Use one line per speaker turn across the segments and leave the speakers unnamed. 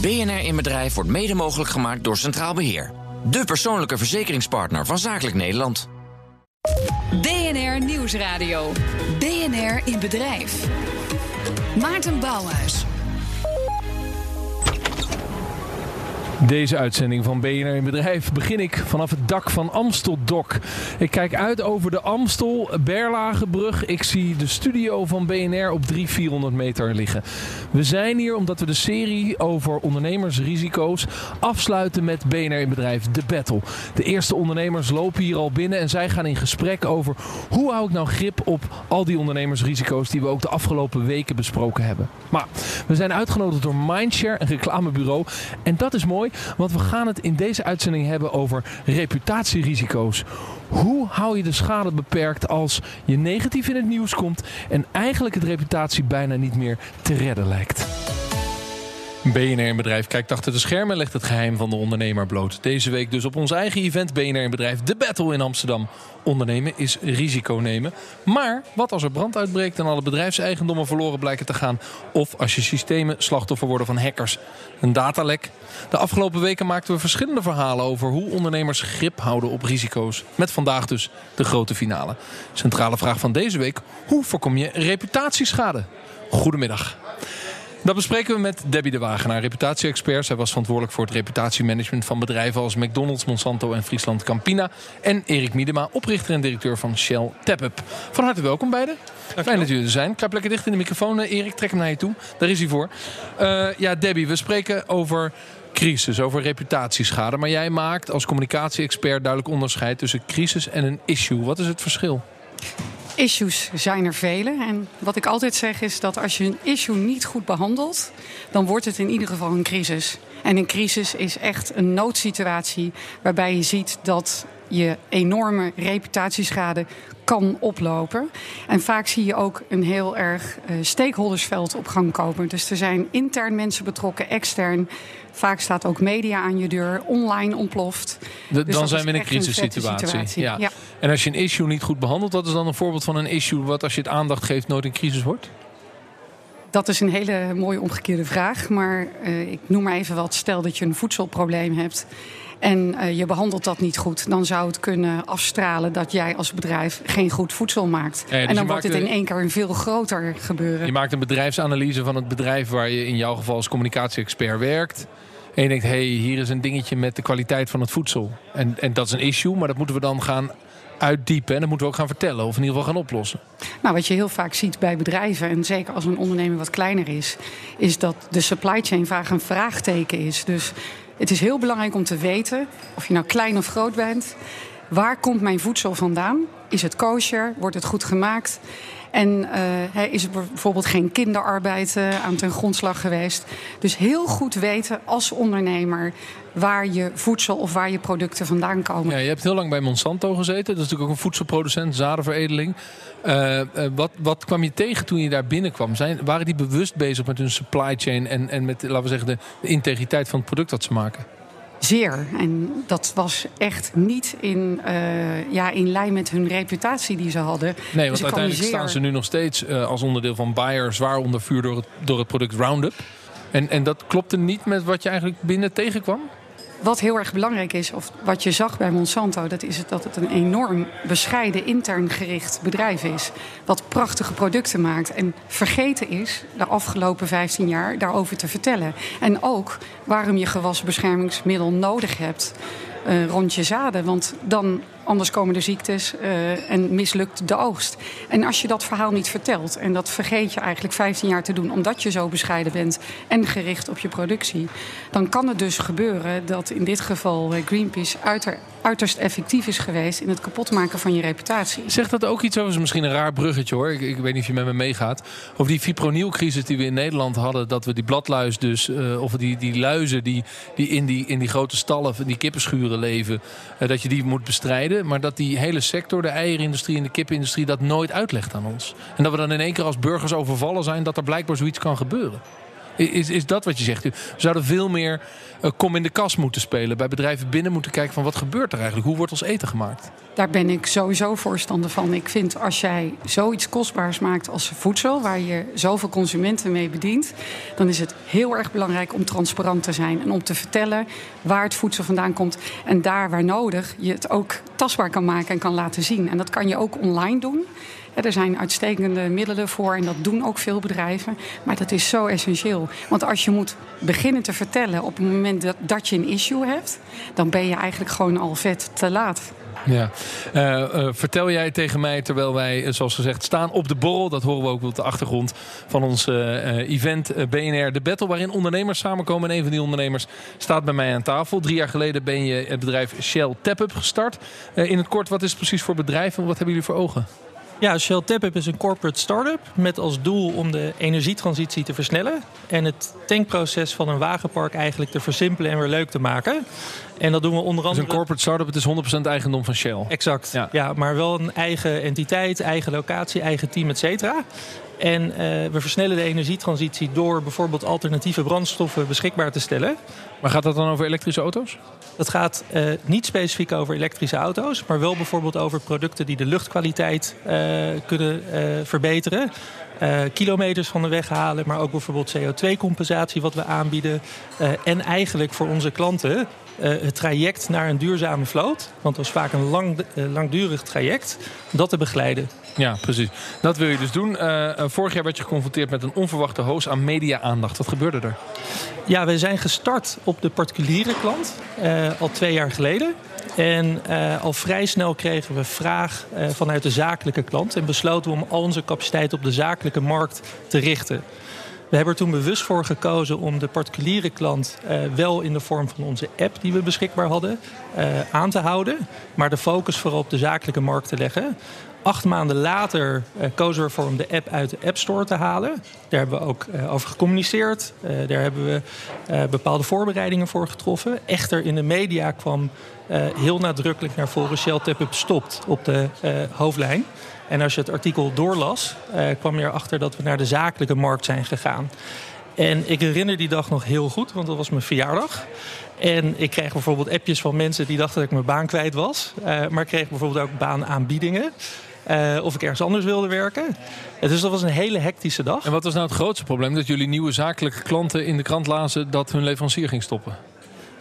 BNR in Bedrijf wordt mede mogelijk gemaakt door Centraal Beheer. De persoonlijke verzekeringspartner van Zakelijk Nederland.
BNR Nieuwsradio. BNR in Bedrijf. Maarten Bouwhuis.
Deze uitzending van BNR in Bedrijf begin ik vanaf het dak van Amstel Dok. Ik kijk uit over de Amstel Berlagebrug. Ik zie de studio van BNR op 300, 400 meter liggen. We zijn hier omdat we de serie over ondernemersrisico's afsluiten met BNR in Bedrijf The Battle. De eerste ondernemers lopen hier al binnen en zij gaan in gesprek over hoe hou ik nou grip op al die ondernemersrisico's die we ook de afgelopen weken besproken hebben. Maar we zijn uitgenodigd door Mindshare, een reclamebureau. En dat is mooi want we gaan het in deze uitzending hebben over reputatierisico's. Hoe hou je de schade beperkt als je negatief in het nieuws komt en eigenlijk het reputatie bijna niet meer te redden lijkt? BNR in Bedrijf kijkt achter de schermen en legt het geheim van de ondernemer bloot. Deze week dus op ons eigen event BNR in Bedrijf, de Battle in Amsterdam. Ondernemen is risico nemen. Maar wat als er brand uitbreekt en alle bedrijfseigendommen verloren blijken te gaan? Of als je systemen slachtoffer worden van hackers? Een datalek? De afgelopen weken maakten we verschillende verhalen over hoe ondernemers grip houden op risico's. Met vandaag dus de grote finale. Centrale vraag van deze week: hoe voorkom je reputatieschade? Goedemiddag. Dat bespreken we met Debbie de Wagenaar, reputatie-expert. Zij was verantwoordelijk voor het reputatiemanagement van bedrijven als McDonald's, Monsanto en Friesland Campina. En Erik Miedema, oprichter en directeur van Shell TapUp. Van harte welkom beiden. Fijn dat jullie er zijn. Kruip lekker dicht in de microfoon, eh, Erik. Trek hem naar je toe. Daar is hij voor. Uh, ja, Debbie, we spreken over crisis, over reputatieschade. Maar jij maakt als communicatie-expert duidelijk onderscheid tussen crisis en een issue. Wat is het verschil?
Issues zijn er vele. En wat ik altijd zeg is dat als je een issue niet goed behandelt, dan wordt het in ieder geval een crisis. En een crisis is echt een noodsituatie waarbij je ziet dat je enorme reputatieschade kan oplopen. En vaak zie je ook een heel erg uh, stakeholdersveld op gang komen. Dus er zijn intern mensen betrokken, extern. Vaak staat ook media aan je deur, online ontploft.
De, dus dan zijn we in een crisissituatie. Ja. ja. En als je een issue niet goed behandelt, wat is dan een voorbeeld van een issue wat als je het aandacht geeft nooit een crisis wordt?
Dat is een hele mooie omgekeerde vraag. Maar uh, ik noem maar even wat. Stel dat je een voedselprobleem hebt en uh, je behandelt dat niet goed, dan zou het kunnen afstralen dat jij als bedrijf geen goed voedsel maakt. Ja, dus en dan wordt het in één keer een veel groter gebeuren.
Je maakt een bedrijfsanalyse van het bedrijf waar je in jouw geval als communicatie-expert werkt. En je denkt, hé, hey, hier is een dingetje met de kwaliteit van het voedsel. En, en dat is een issue, maar dat moeten we dan gaan uitdiepen. En dat moeten we ook gaan vertellen of in ieder geval gaan oplossen.
Nou, wat je heel vaak ziet bij bedrijven, en zeker als een onderneming wat kleiner is, is dat de supply chain vaak een vraagteken is. Dus het is heel belangrijk om te weten, of je nou klein of groot bent, waar komt mijn voedsel vandaan? Is het kosher? Wordt het goed gemaakt? En uh, is er bijvoorbeeld geen kinderarbeid uh, aan ten grondslag geweest. Dus heel goed weten als ondernemer waar je voedsel of waar je producten vandaan komen.
Ja, je hebt heel lang bij Monsanto gezeten. Dat is natuurlijk ook een voedselproducent, zadenveredeling. Uh, wat, wat kwam je tegen toen je daar binnenkwam? Zijn, waren die bewust bezig met hun supply chain en, en met, laten we zeggen, de integriteit van het product dat ze maken?
Zeer. En dat was echt niet in, uh, ja, in lijn met hun reputatie die ze hadden.
Nee, want dus uiteindelijk staan ze nu nog steeds uh, als onderdeel van Bayer zwaar onder vuur door het, door het product Roundup. En, en dat klopte niet met wat je eigenlijk binnen tegenkwam?
Wat heel erg belangrijk is, of wat je zag bij Monsanto, dat is dat het een enorm bescheiden, intern gericht bedrijf is. Wat prachtige producten maakt. En vergeten is de afgelopen 15 jaar daarover te vertellen. En ook waarom je gewasbeschermingsmiddel nodig hebt uh, rond je zaden. Want dan Anders komen er ziektes uh, en mislukt de oogst. En als je dat verhaal niet vertelt, en dat vergeet je eigenlijk 15 jaar te doen, omdat je zo bescheiden bent en gericht op je productie, dan kan het dus gebeuren dat in dit geval eh, Greenpeace uiter, uiterst effectief is geweest in het kapotmaken van je reputatie.
Zegt dat ook iets over, misschien een raar bruggetje hoor, ik, ik weet niet of je met me meegaat, over die fipronilcrisis die we in Nederland hadden, dat we die bladluis dus, uh, of die, die luizen die, die, in die in die grote stallen, die kippenschuren leven, uh, dat je die moet bestrijden maar dat die hele sector, de eierindustrie en de kippenindustrie, dat nooit uitlegt aan ons. En dat we dan in één keer als burgers overvallen zijn dat er blijkbaar zoiets kan gebeuren. Is, is dat wat je zegt? We zouden veel meer uh, kom in de kas moeten spelen. Bij bedrijven binnen moeten kijken van wat gebeurt er eigenlijk? Hoe wordt ons eten gemaakt?
Daar ben ik sowieso voorstander van. Ik vind als jij zoiets kostbaars maakt als voedsel, waar je zoveel consumenten mee bedient, dan is het heel erg belangrijk om transparant te zijn en om te vertellen waar het voedsel vandaan komt. En daar waar nodig je het ook tastbaar kan maken en kan laten zien. En dat kan je ook online doen. Er zijn uitstekende middelen voor en dat doen ook veel bedrijven. Maar dat is zo essentieel. Want als je moet beginnen te vertellen op het moment dat, dat je een issue hebt, dan ben je eigenlijk gewoon al vet te laat.
Ja. Uh, uh, vertel jij tegen mij, terwijl wij, uh, zoals gezegd, staan op de borrel. Dat horen we ook op de achtergrond van ons event BNR De Battle. Waarin ondernemers samenkomen. En een van die ondernemers staat bij mij aan tafel. Drie jaar geleden ben je het bedrijf Shell Tap-Up gestart. in het kort, wat is het precies voor bedrijf en wat hebben jullie voor ogen?
Ja, Shell TapUp is een corporate start-up met als doel om de energietransitie te versnellen en het tankproces van een wagenpark eigenlijk te versimpelen en weer leuk te maken. En dat doen we onder andere.
Het is een corporate start-up, het is 100% eigendom van Shell.
Exact. Ja. ja. maar wel een eigen entiteit, eigen locatie, eigen team, et cetera. En uh, we versnellen de energietransitie door bijvoorbeeld alternatieve brandstoffen beschikbaar te stellen.
Maar gaat dat dan over elektrische auto's?
Dat gaat uh, niet specifiek over elektrische auto's, maar wel bijvoorbeeld over producten die de luchtkwaliteit uh, kunnen verbeteren. kilometers van de weg halen, maar ook bijvoorbeeld CO2-compensatie wat we aanbieden. en eigenlijk voor onze klanten het traject naar een duurzame vloot, want dat is vaak een lang, langdurig traject, dat te begeleiden.
Ja, precies. Dat wil je dus doen. Uh, vorig jaar werd je geconfronteerd met een onverwachte hoos aan media-aandacht. Wat gebeurde er?
Ja, we zijn gestart op de particuliere klant uh, al twee jaar geleden. En uh, al vrij snel kregen we vraag vanuit de zakelijke klant. En besloten we om al onze capaciteit op de zakelijke markt te richten. We hebben er toen bewust voor gekozen om de particuliere klant uh, wel in de vorm van onze app die we beschikbaar hadden aan te houden. Maar de focus vooral op de zakelijke markt te leggen. Acht maanden later uh, kozen we ervoor om de app uit de App Store te halen. Daar hebben we ook over gecommuniceerd. Daar hebben we bepaalde voorbereidingen voor getroffen. Echter, in de media kwam heel nadrukkelijk naar voren Shell Tap-Up stopt op de hoofdlijn. En als je het artikel doorlas, kwam je erachter dat we naar de zakelijke markt zijn gegaan. En ik herinner die dag nog heel goed, want dat was mijn verjaardag. En ik kreeg bijvoorbeeld appjes van mensen die dachten dat ik mijn baan kwijt was. maar ik kreeg bijvoorbeeld ook baanaanbiedingen. Uh, of ik ergens anders wilde werken. Dus dat was een hele hectische dag.
En wat was nou het grootste probleem? Dat jullie nieuwe zakelijke klanten in de krant lazen dat hun leverancier ging stoppen?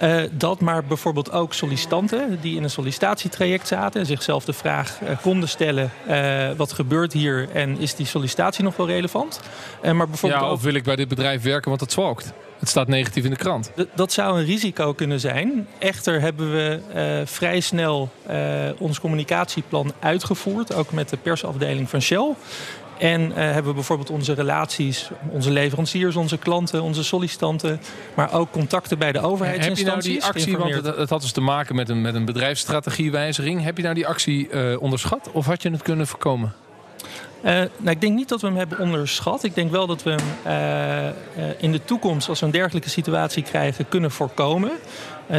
Uh, dat, maar bijvoorbeeld ook sollicitanten die in een sollicitatietraject zaten en zichzelf de vraag uh, konden stellen: uh, wat gebeurt hier en is die sollicitatie nog wel relevant?
maar bijvoorbeeld ja, of wil ik bij dit bedrijf werken, want het zwalkt? Het staat negatief in de krant.
dat zou een risico kunnen zijn. Echter hebben we vrij snel ons communicatieplan uitgevoerd, ook met de persafdeling van Shell. En uh, hebben we bijvoorbeeld onze relaties, onze leveranciers, onze klanten, onze sollicitanten, maar ook contacten bij de overheidsinstanties.
Heb je nou die actie, want het, het, had dus te maken met een, met een bedrijfsstrategiewijziging. Heb je nou die actie uh, onderschat of had je het kunnen voorkomen?
Uh, nou, ik denk niet dat we hem hebben onderschat. Ik denk wel dat we hem uh, uh, in de toekomst, als we een dergelijke situatie krijgen, kunnen voorkomen.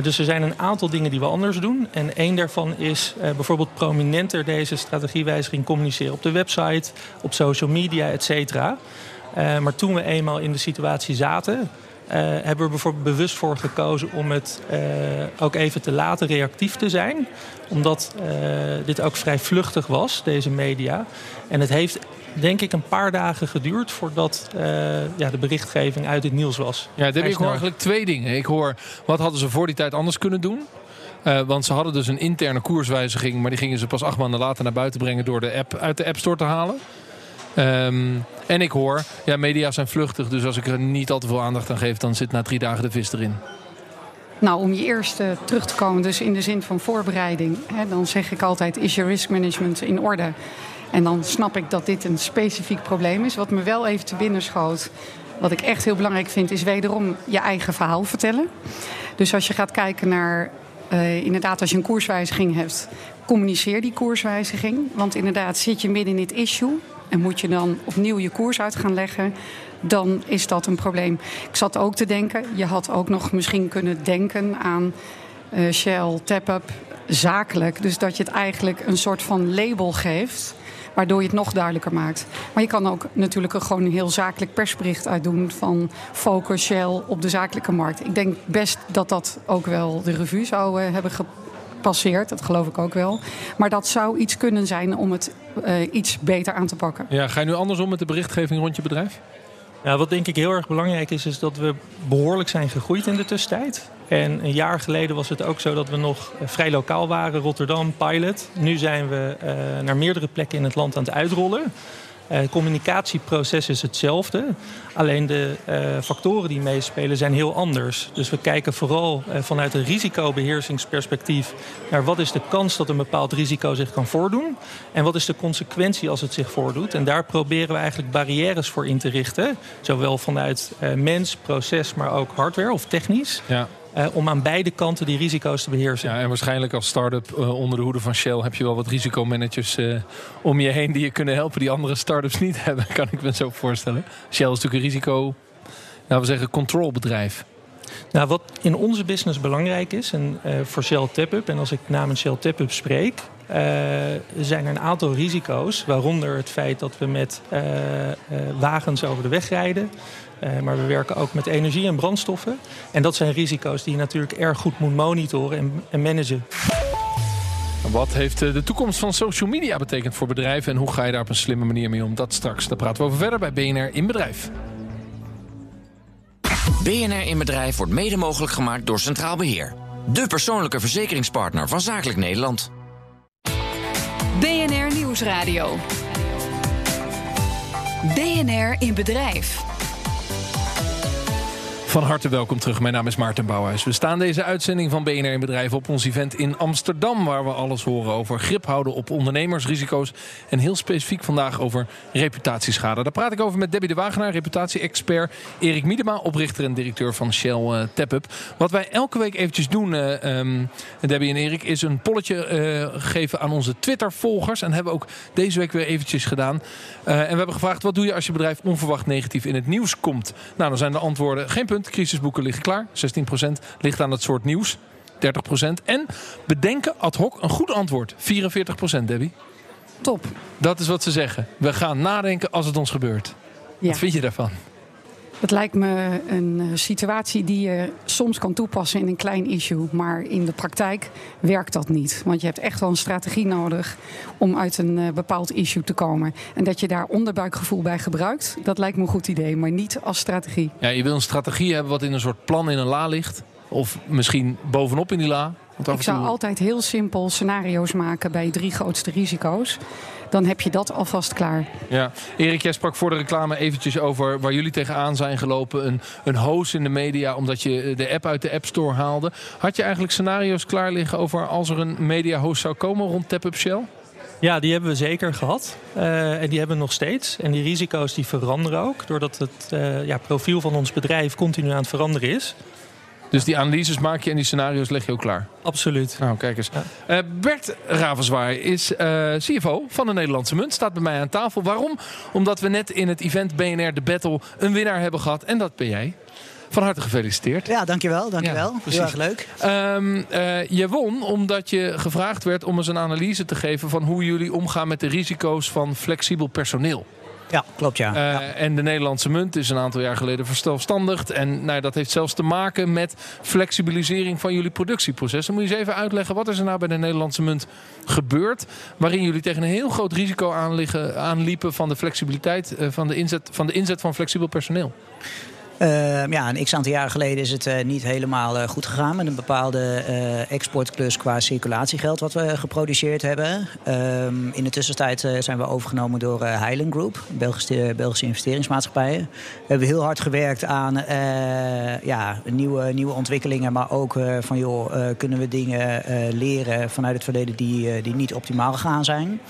dus er zijn een aantal dingen die we anders doen. En één daarvan is bijvoorbeeld prominenter deze strategiewijziging communiceren op de website, op social media, et cetera. maar toen we eenmaal in de situatie zaten, hebben we er bijvoorbeeld bewust voor gekozen om het uh, ook even te laten reactief te zijn. Omdat uh, dit ook vrij vluchtig was, deze media. En het heeft denk ik een paar dagen geduurd voordat ja, de berichtgeving uit het nieuws was.
Ja, ik hoor eigenlijk twee dingen. Ik hoor, wat hadden ze voor die tijd anders kunnen doen? Uh, want ze hadden dus een interne koerswijziging, maar die gingen ze pas acht maanden later naar buiten brengen door de app uit de App Store te halen. Um, en ik hoor, ja, media zijn vluchtig, dus als ik er niet al te veel aandacht aan geef, dan zit na drie dagen de vis erin.
Nou, om je eerst terug te komen, dus in de zin van voorbereiding, hè, dan zeg ik altijd: is je risk management in orde? En dan snap ik dat dit een specifiek probleem is. Wat me wel even te binnen schoot, wat ik echt heel belangrijk vind, is wederom je eigen verhaal vertellen. Dus als je gaat kijken naar, uh, inderdaad, als je een koerswijziging hebt, communiceer die koerswijziging. Want inderdaad, zit je midden in dit issue en moet je dan opnieuw je koers uit gaan leggen, dan is dat een probleem. Ik zat ook te denken, je had ook nog misschien kunnen denken aan uh, Shell, Tap-Up, zakelijk. Dus dat je het eigenlijk een soort van label geeft waardoor je het nog duidelijker maakt. Maar je kan ook natuurlijk gewoon een heel zakelijk persbericht uit doen van Focus Shell op de zakelijke markt. Ik denk best dat dat ook wel de revue zou uh, hebben gepasseerd. Dat geloof ik ook wel. Maar dat zou iets kunnen zijn om het uh, iets beter aan te pakken.
Ja, ga je nu andersom met de berichtgeving rond je bedrijf?
Ja, wat denk ik heel erg belangrijk is, is dat we behoorlijk zijn gegroeid in de tussentijd. En een jaar geleden was het ook zo dat we nog eh, vrij lokaal waren, Rotterdam, pilot. Nu zijn we uh, naar meerdere plekken in het land aan het uitrollen. Het uh, communicatieproces is hetzelfde. Alleen de uh, factoren die meespelen zijn heel anders. Dus we kijken vooral uh, vanuit een risicobeheersingsperspectief naar wat is de kans dat een bepaald risico zich kan voordoen. En wat is de consequentie als het zich voordoet. En daar proberen we eigenlijk barrières voor in te richten. Zowel vanuit mens, proces, maar ook hardware of technisch.
Ja.
Uh, om aan beide kanten die risico's te beheersen.
Ja, en waarschijnlijk als start-up uh, onder de hoede van Shell heb je wel wat risicomanagers uh, om je heen die je kunnen helpen die andere start-ups niet hebben, kan ik me zo voorstellen. Shell is natuurlijk een risico, nou we zeggen, controlbedrijf.
Nou, wat in onze business belangrijk is, en voor Shell TapUp, en als ik namens Shell TapUp spreek, zijn er een aantal risico's, waaronder het feit dat we met wagens over de weg rijden. Uh, maar we werken ook met energie en brandstoffen. En dat zijn risico's die je natuurlijk erg goed moet monitoren en, en managen.
Wat heeft de toekomst van social media betekend voor bedrijven en hoe ga je daar op een slimme manier mee om? Dat straks. Daar praten we over verder bij BNR in Bedrijf.
BNR in Bedrijf wordt mede mogelijk gemaakt door Centraal Beheer. De persoonlijke verzekeringspartner van Zakelijk Nederland.
BNR Nieuwsradio. BNR in Bedrijf.
Van harte welkom terug. Mijn naam is Maarten Bouwhuis. We staan deze uitzending van BNR in Bedrijf op ons event in Amsterdam... waar we alles horen over grip houden op ondernemersrisico's... en heel specifiek vandaag over reputatieschade. Daar praat ik over met Debbie de Wagenaar, reputatie-expert... Erik Miedema, oprichter en directeur van Shell uh, TapUp. Wat wij elke week eventjes doen, uh, um, Debbie en Erik... is een polletje uh, geven aan onze Twitter-volgers. En hebben we ook deze week weer eventjes gedaan. en we hebben gevraagd, wat doe je als je bedrijf onverwacht negatief in het nieuws komt? Nou, dan zijn de antwoorden geen punt. Crisisboeken liggen klaar. 16% ligt aan het soort nieuws. 30%. En bedenken ad hoc een goed antwoord. 44% Debbie.
Top.
Dat is wat ze zeggen. We gaan nadenken als het ons gebeurt.
Ja.
Wat vind je daarvan?
Het lijkt me een situatie die je soms kan toepassen in een klein issue. Maar in de praktijk werkt dat niet. Want je hebt echt wel een strategie nodig om uit een bepaald issue te komen. En dat je daar onderbuikgevoel bij gebruikt, dat lijkt me een goed idee. Maar niet als strategie.
Ja, je wil een strategie hebben wat in een soort plan in een la ligt. Of misschien bovenop in die la.
Ik zou toe... altijd heel simpel scenario's maken bij drie grootste risico's dan heb je dat alvast klaar.
Ja, Erik, jij sprak voor de reclame eventjes over waar jullie tegenaan zijn gelopen. Een, een host in de media omdat je de app uit de App Store haalde. Had je eigenlijk scenario's klaar liggen over als er een media host zou komen rond TapUp Shell?
Ja, die hebben we zeker gehad. Uh, en die hebben we nog steeds. En die risico's die veranderen ook. Doordat het uh, ja, profiel van ons bedrijf continu aan het veranderen is.
Dus die analyses maak je en die scenario's leg je ook klaar?
Absoluut.
Nou, kijk eens. Ja. Uh, Bert Ravenswaai is uh, CFO van de Nederlandse Munt. Staat bij mij aan tafel. Waarom? Omdat we net in het event BNR The Battle een winnaar hebben gehad. En dat ben jij. Van harte gefeliciteerd.
Ja, dankjewel. dankjewel. Ja, Heel erg leuk.
Um, uh, je won omdat je gevraagd werd om eens een analyse te geven... van hoe jullie omgaan met de risico's van flexibel personeel.
Ja, klopt ja.
Uh, ja. En de Nederlandse munt is een aantal jaar geleden verzelfstandigd. En nou, dat heeft zelfs te maken met flexibilisering van jullie productieprocessen. Moet je eens even uitleggen, wat is er nou bij de Nederlandse munt gebeurd? Waarin jullie tegen een heel groot risico aanliggen, aanliepen van de flexibiliteit, uh, van, de inzet, van de inzet van flexibel personeel.
Uh, ja, een x-aantal jaren geleden is het uh, niet helemaal uh, goed gegaan... met een bepaalde exportklus qua circulatiegeld wat we geproduceerd hebben. in de tussentijd zijn we overgenomen door Highland Group, Belgische, Belgische investeringsmaatschappijen. We hebben heel hard gewerkt aan ja, nieuwe, nieuwe ontwikkelingen... maar ook van, joh, kunnen we dingen leren vanuit het verleden die, die niet optimaal gegaan zijn...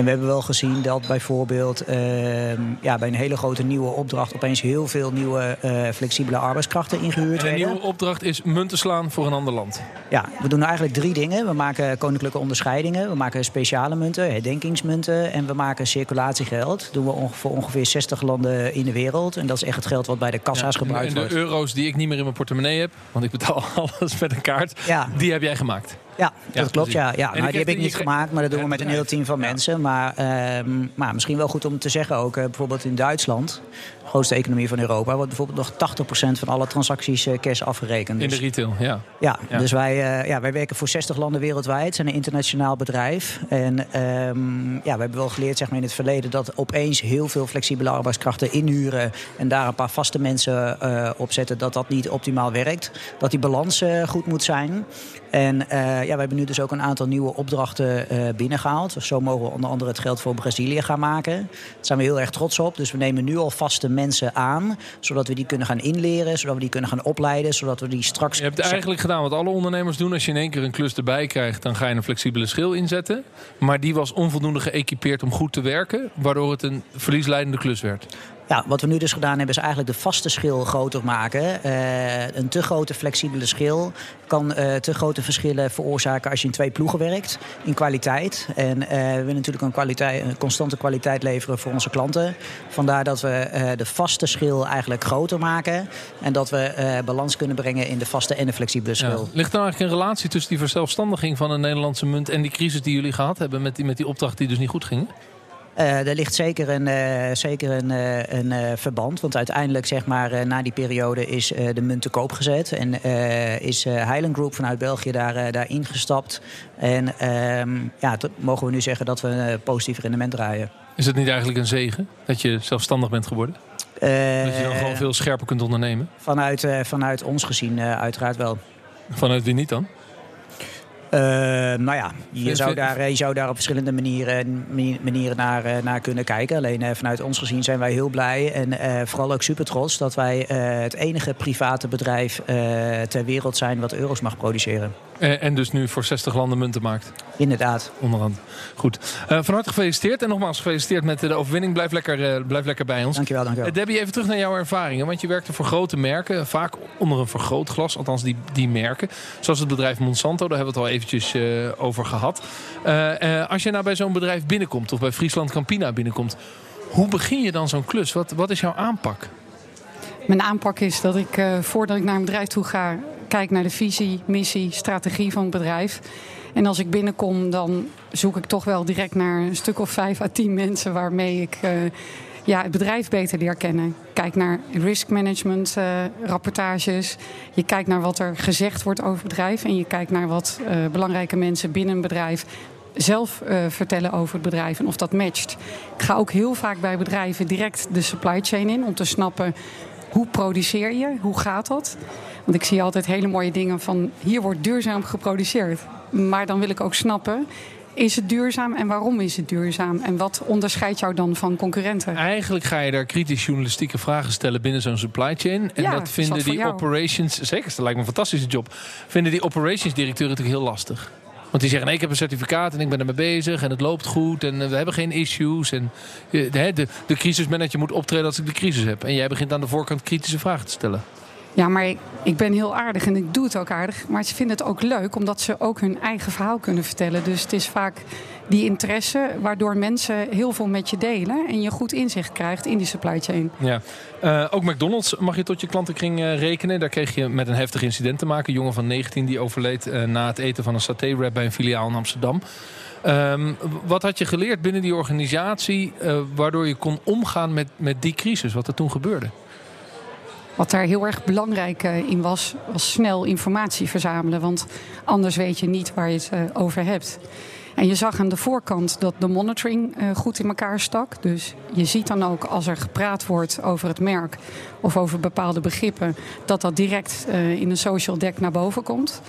En we hebben wel gezien dat bijvoorbeeld uh, ja, bij een hele grote nieuwe opdracht opeens heel veel nieuwe uh, flexibele arbeidskrachten ingehuurd
en
werden.
Een nieuwe opdracht is munten slaan voor een ander land.
Ja, we doen eigenlijk drie dingen. We maken koninklijke onderscheidingen, we maken speciale munten, herdenkingsmunten en we maken circulatiegeld. Dat doen we voor ongeveer 60 landen in de wereld. En dat is echt het geld wat bij de kassa's ja, gebruikt
wordt. En de euro's die ik niet meer in mijn portemonnee heb, want ik betaal alles met een kaart, ja. die heb jij gemaakt.
Ja, dat
Ja,
klopt. Ja, ja. Nou, die heb ik niet gemaakt, maar dat doen we met een heel team van mensen. Maar, ehm, maar misschien wel goed om te zeggen ook, eh, bijvoorbeeld in Duitsland, de grootste economie van Europa, wordt bijvoorbeeld nog 80% van alle transacties eh, cash afgerekend.
In de
Dus-
retail, ja.
Ja,
Ja.
dus wij, eh, ja, wij werken voor 60 landen wereldwijd. zijn een internationaal bedrijf. En ehm, ja, we hebben wel geleerd zeg maar, in het verleden dat opeens heel veel flexibele arbeidskrachten inhuren. en daar een paar vaste mensen op zetten, dat dat niet optimaal werkt. Dat die balans goed moet zijn. En eh, ja, we hebben nu dus ook een aantal nieuwe opdrachten eh, binnengehaald. Zo mogen we onder andere het geld voor Brazilië gaan maken. Daar zijn we heel erg trots op. Dus we nemen nu al vaste mensen aan, zodat we die kunnen gaan inleren, zodat we die kunnen gaan opleiden, zodat we die straks.
Je hebt eigenlijk gedaan wat alle ondernemers doen. Als je in één keer een klus erbij krijgt, dan ga je een flexibele schil inzetten. Maar die was onvoldoende geëquipeerd om goed te werken, waardoor het een verliesleidende klus werd.
Ja, wat we nu dus gedaan hebben is eigenlijk de vaste schil groter maken. Eh, een te grote flexibele schil kan eh, te grote verschillen veroorzaken als je in twee ploegen werkt in kwaliteit. En eh, we willen natuurlijk een, kwaliteit, een constante kwaliteit leveren voor onze klanten. Vandaar dat we de vaste schil eigenlijk groter maken. En dat we balans kunnen brengen in de vaste en de flexibele
Ja.
schil.
Ligt er nou eigenlijk een relatie tussen die verzelfstandiging van de Nederlandse munt en die crisis die jullie gehad hebben met die, met die opdracht die dus niet goed ging?
Eh, er ligt zeker een, eh, zeker een, eh, een verband. Want uiteindelijk, zeg maar, na die periode is de munt te koop gezet. En is Highland Group vanuit België daar, daar ingestapt. En ehm, ja, tot- mogen we nu zeggen dat we een positief rendement draaien.
Is het niet eigenlijk een zegen dat je zelfstandig bent geworden? Dat je dan gewoon veel scherper kunt ondernemen?
vanuit, vanuit ons gezien uiteraard wel.
Vanuit wie niet dan?
Eh, nou ja, je zou, daar, je zou daar op verschillende manieren, mani- manieren naar, eh, naar kunnen kijken. Alleen eh, vanuit ons gezien zijn wij heel blij en vooral ook super trots dat wij het enige private bedrijf ter wereld zijn wat euro's mag produceren.
Eh, en dus nu voor 60 landen munten maakt.
Inderdaad.
Onderhand. Goed. Eh, van harte gefeliciteerd. En nogmaals gefeliciteerd met de overwinning. Blijf lekker, eh, blijf lekker bij ons.
Dankjewel, dankjewel.
Debbie, even terug naar jouw ervaringen. Want je werkte voor grote merken. Vaak onder een vergrootglas. Althans, die, die merken. Zoals het bedrijf Monsanto. Daar hebben we het al eventjes over gehad. Eh, eh, als je nou bij zo'n bedrijf binnenkomt. Of bij Friesland Campina binnenkomt. Hoe begin je dan zo'n klus? Wat, wat is jouw aanpak?
Mijn aanpak is dat ik eh, voordat ik naar een bedrijf toe ga, kijk naar de visie, missie, strategie van het bedrijf. En als ik binnenkom, dan zoek ik toch wel direct naar een stuk of vijf à tien mensen waarmee ik eh, ja, het bedrijf beter leer kennen. Kijk naar risk management eh, rapportages. Je kijkt naar wat er gezegd wordt over het bedrijf. En je kijkt naar wat belangrijke mensen binnen een bedrijf zelf vertellen over het bedrijf en of dat matcht. Ik ga ook heel vaak bij bedrijven direct de supply chain in om te snappen hoe produceer je, hoe gaat dat. Want ik zie altijd hele mooie dingen van hier wordt duurzaam geproduceerd. Maar dan wil ik ook snappen, is het duurzaam en waarom is het duurzaam? En wat onderscheidt jou dan van concurrenten?
Eigenlijk ga je daar kritisch journalistieke vragen stellen binnen zo'n supply chain. En
Ja,
dat vinden die operations, zeker, dat lijkt me een fantastische job. Vinden die operations directeuren natuurlijk heel lastig. Want die zeggen, ik heb een certificaat en ik ben ermee bezig en het loopt goed en eh, we hebben geen issues. En eh, de, de, de crisismanager moet optreden als ik de crisis heb. En jij begint aan de voorkant kritische vragen te stellen.
Ja, maar ik, ik ben heel aardig en ik doe het ook aardig. Maar ze vinden het ook leuk omdat ze ook hun eigen verhaal kunnen vertellen. Dus het is vaak die interesse waardoor mensen heel veel met je delen. En je goed inzicht krijgt in die supply chain.
Ja. Eh, ook McDonald's mag je tot je klantenkring eh, rekenen. Daar kreeg je met een heftig incident te maken. Een jongen van 19 die overleed eh, na het eten van een saté-wrap bij een filiaal in Amsterdam. Ehm, wat had je geleerd binnen die organisatie waardoor je kon omgaan met, met die crisis, wat er toen gebeurde?
Wat daar heel erg belangrijk in was, was snel informatie verzamelen. Want anders weet je niet waar je het over hebt. En je zag aan de voorkant dat de monitoring eh, goed in elkaar stak. Dus je ziet dan ook als er gepraat wordt over het merk of over bepaalde begrippen, dat dat direct eh, in een social deck naar boven komt.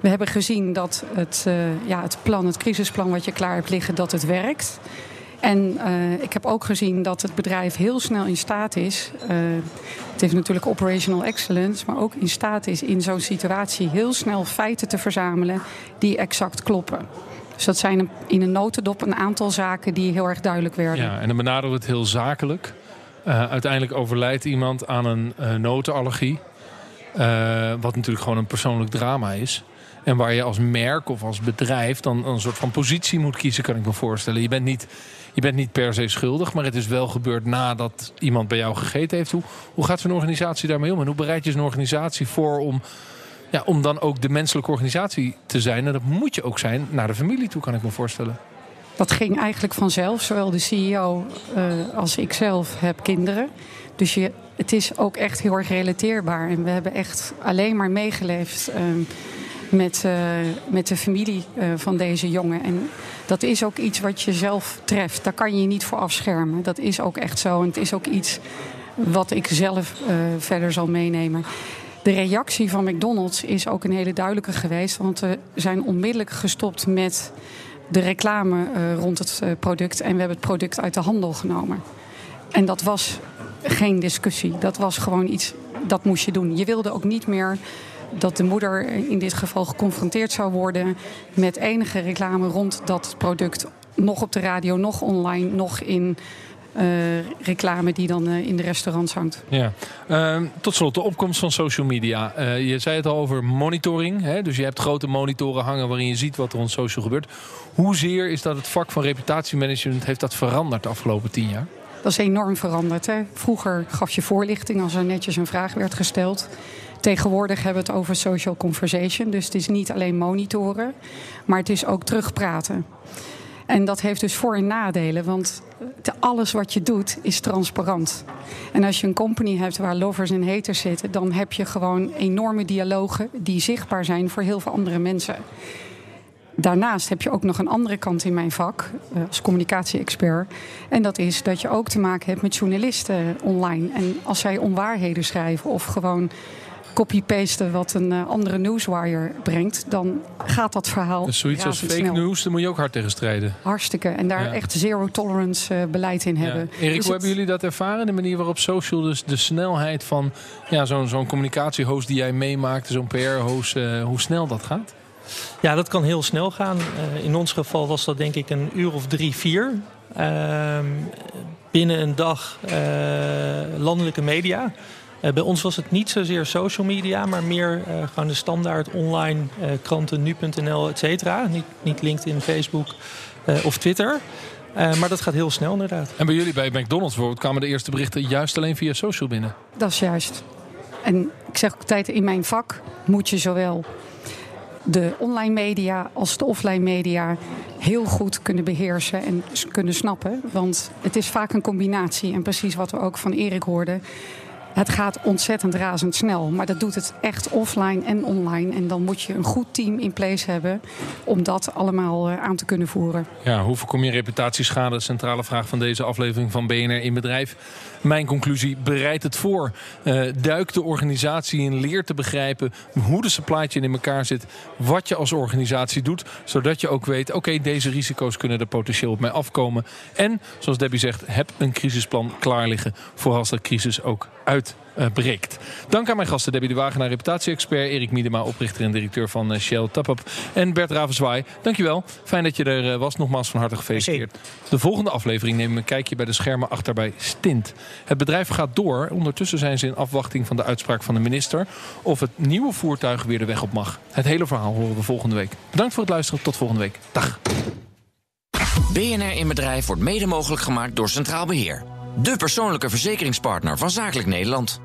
We hebben gezien dat het, eh, ja, het plan, het crisisplan wat je klaar hebt liggen, dat het werkt. En ik heb ook gezien dat het bedrijf heel snel in staat is. het heeft natuurlijk operational excellence, maar ook in staat is in zo'n situatie heel snel feiten te verzamelen die exact kloppen. Dus dat zijn in een notendop een aantal zaken die heel erg duidelijk werden.
Ja, en dan benaderen we het heel zakelijk. Eh, uiteindelijk overlijdt iemand aan een eh, notenallergie. Eh, wat natuurlijk gewoon een persoonlijk drama is. En waar je als merk of als bedrijf dan een soort van positie moet kiezen, kan ik me voorstellen. Je bent niet, je bent niet per se schuldig, maar het is wel gebeurd nadat iemand bij jou gegeten heeft. Hoe, hoe gaat zo'n organisatie daarmee om? En hoe bereid je zo'n organisatie voor om Ja, om dan ook de menselijke organisatie te zijn. En dat moet je ook zijn naar de familie toe, kan ik me voorstellen.
Dat ging eigenlijk vanzelf. Zowel de CEO uh, als ik zelf heb kinderen. Dus je, het is ook echt heel erg relateerbaar. En we hebben echt alleen maar meegeleefd uh, met, uh, met de familie uh, van deze jongen. En dat is ook iets wat je zelf treft. Daar kan je je niet voor afschermen. Dat is ook echt zo. En het is ook iets wat ik zelf verder zal meenemen. De reactie van McDonald's is ook een hele duidelijke geweest. Want we zijn onmiddellijk gestopt met de reclame uh, rond het uh, product. En we hebben het product uit de handel genomen. En dat was geen discussie. Dat was gewoon iets, dat moest je doen. Je wilde ook niet meer dat de moeder in dit geval geconfronteerd zou worden met enige reclame rond dat product. Nog op de radio, nog online, nog in reclame die dan uh, in de restaurants hangt.
Ja. Uh, tot slot, de opkomst van social media. Uh, je zei het al over monitoring. Hè? Dus je hebt grote monitoren hangen waarin je ziet wat er on social gebeurt. Hoezeer is dat het vak van reputatiemanagement heeft dat veranderd de afgelopen tien jaar?
Dat is enorm veranderd. Hè? Vroeger gaf je voorlichting als er netjes een vraag werd gesteld. Tegenwoordig hebben we het over social conversation. Dus het is niet alleen monitoren, maar het is ook terugpraten. En dat heeft dus voor- en nadelen, want alles wat je doet is transparant. En als je een company hebt waar lovers en haters zitten, dan heb je gewoon enorme dialogen die zichtbaar zijn voor heel veel andere mensen. Daarnaast heb je ook nog een andere kant in mijn vak als communicatie-expert. En dat is dat je ook te maken hebt met journalisten online. En als zij onwaarheden schrijven of gewoon copy-pasten wat een uh, andere newswire brengt, dan gaat dat verhaal.
Dus zoiets als fake news, daar moet je ook hard tegen strijden.
Hartstikke. En daar ja. echt zero tolerance uh, beleid in hebben.
Ja. Erik, dus hoe hebben jullie dat ervaren? De manier waarop social, dus de snelheid van ja, zo'n zo'n communicatiehost die jij meemaakt, zo'n PR-host, uh, hoe snel dat gaat?
Ja, dat kan heel snel gaan. in ons geval was dat denk ik een uur of drie, vier. Ehm, binnen een dag landelijke media. Uh, bij ons was het niet zozeer social media, maar meer uh, gewoon de standaard online uh, kranten, nu.nl, et cetera. Niet, niet LinkedIn, Facebook of Twitter. maar dat gaat heel snel inderdaad.
En bij jullie bij McDonald's bijvoorbeeld kwamen de eerste berichten juist alleen via social binnen?
Dat is juist. En ik zeg altijd, in mijn vak moet je zowel de online media als de offline media heel goed kunnen beheersen en kunnen snappen. Want het is vaak een combinatie. En precies wat we ook van Erik hoorden. Het gaat ontzettend razendsnel, maar dat doet het echt offline en online. En dan moet je een goed team in place hebben om dat allemaal aan te kunnen voeren.
Ja, hoe voorkom je reputatieschade? Centrale vraag van deze aflevering van BNR in Bedrijf. Mijn conclusie, bereid het voor. Uh, duik de organisatie in, leer te begrijpen hoe de supply chain in elkaar zit. Wat je als organisatie doet, zodat je ook weet... oké, deze risico's kunnen er potentieel op mij afkomen. En, zoals Debbie zegt, heb een crisisplan klaar liggen... voor als de crisis ook uitbreekt. Dank aan mijn gasten Debbie de Wagenaar, reputatie-expert... Erik Miedema, oprichter en directeur van uh, Shell Tapup... en Bert Ravenzwaai. Dankjewel. Fijn dat je er uh, was. Nogmaals van harte gefeliciteerd. De volgende aflevering nemen we een kijkje bij de schermen achter bij Stint. Het bedrijf gaat door. Ondertussen zijn ze in afwachting van de uitspraak van de minister... of het nieuwe voertuig weer de weg op mag. Het hele verhaal horen we volgende week. Bedankt voor het luisteren. Tot volgende week. Dag.
BNR in Bedrijf wordt mede mogelijk gemaakt door Centraal Beheer. De persoonlijke verzekeringspartner van Zakelijk Nederland.